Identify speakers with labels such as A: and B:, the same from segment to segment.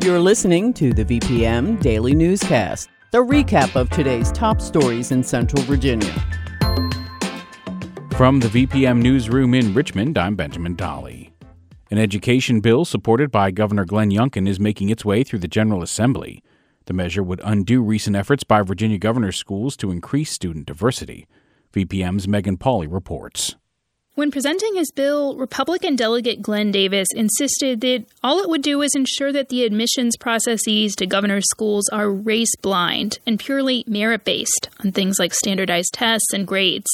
A: You're listening to the VPM Daily Newscast, the recap of today's top stories in Central Virginia.
B: From the VPM Newsroom in Richmond, I'm Benjamin Dolly. An education bill supported by Governor Glenn Youngkin is making its way through the General Assembly. The measure would undo recent efforts by Virginia governor schools to increase student diversity. VPM's Megan Pauley reports.
C: When presenting his bill, Republican delegate Glenn Davis insisted that all it would do is ensure that the admissions processes to governor's schools are race blind and purely merit based on things like standardized tests and grades.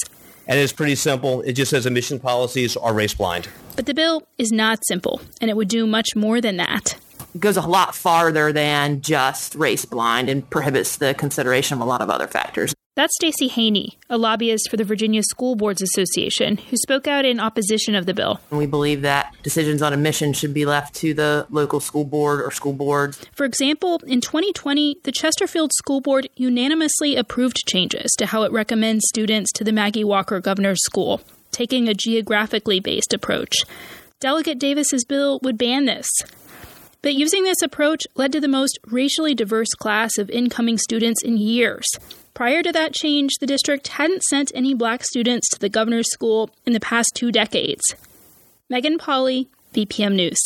D: And it's pretty simple. It just says admission policies are race blind.
C: But the bill is not simple, and it would do much more than that.
E: It goes a lot farther than just race blind and prohibits the consideration of a lot of other factors.
C: That's Stacey Haney, a lobbyist for the Virginia School Boards Association, who spoke out in opposition of the bill.
E: We believe that decisions on admission should be left to the local school board or school boards.
C: For example, in 2020, the Chesterfield School Board unanimously approved changes to how it recommends students to the Maggie Walker Governor's School, taking a geographically based approach. Delegate Davis's bill would ban this. But using this approach led to the most racially diverse class of incoming students in years. Prior to that change, the district hadn't sent any black students to the governor's school in the past two decades. Megan Pauley, VPM News.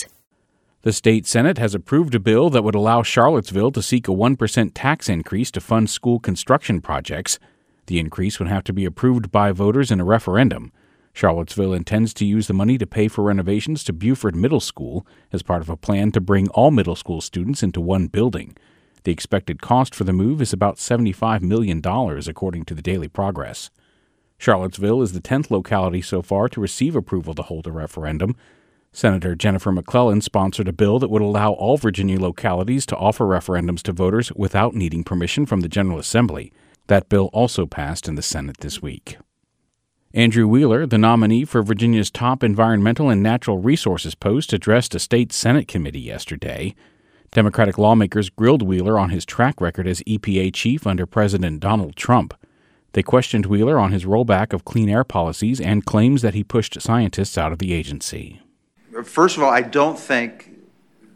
B: The state Senate has approved a bill that would allow Charlottesville to seek a 1% tax increase to fund school construction projects. The increase would have to be approved by voters in a referendum. Charlottesville intends to use the money to pay for renovations to Buford Middle School as part of a plan to bring all middle school students into one building. The expected cost for the move is about $75 million, according to the Daily Progress. Charlottesville is the 10th locality so far to receive approval to hold a referendum. Senator Jennifer McClellan sponsored a bill that would allow all Virginia localities to offer referendums to voters without needing permission from the General Assembly. That bill also passed in the Senate this week. Andrew Wheeler, the nominee for Virginia's top environmental and natural resources post, addressed a state Senate committee yesterday. Democratic lawmakers grilled Wheeler on his track record as EPA chief under President Donald Trump. They questioned Wheeler on his rollback of clean air policies and claims that he pushed scientists out of the agency.
F: First of all, I don't think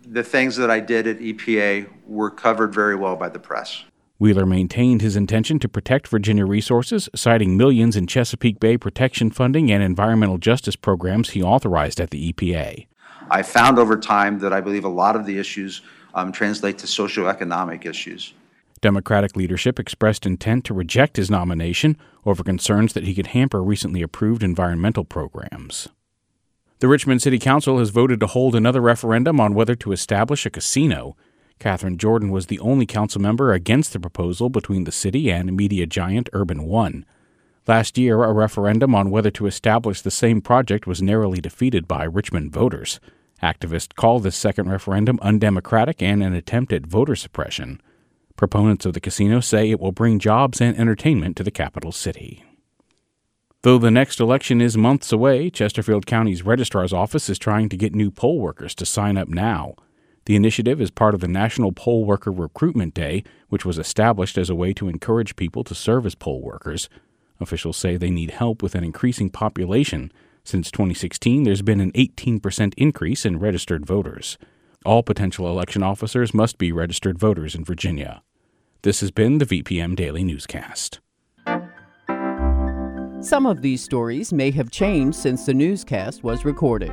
F: the things that I did at EPA were covered very well by the press.
B: Wheeler maintained his intention to protect Virginia resources, citing millions in Chesapeake Bay protection funding and environmental justice programs he authorized at the EPA.
F: I found over time that I believe a lot of the issues um, translate to socioeconomic issues.
B: Democratic leadership expressed intent to reject his nomination over concerns that he could hamper recently approved environmental programs. The Richmond City Council has voted to hold another referendum on whether to establish a casino. Katherine Jordan was the only council member against the proposal between the city and media giant Urban One. Last year, a referendum on whether to establish the same project was narrowly defeated by Richmond voters. Activists call this second referendum undemocratic and an attempt at voter suppression. Proponents of the casino say it will bring jobs and entertainment to the capital city. Though the next election is months away, Chesterfield County's registrar's office is trying to get new poll workers to sign up now. The initiative is part of the National Poll Worker Recruitment Day, which was established as a way to encourage people to serve as poll workers. Officials say they need help with an increasing population since 2016, there's been an 18% increase in registered voters. All potential election officers must be registered voters in Virginia. This has been the VPM Daily Newscast.
A: Some of these stories may have changed since the newscast was recorded.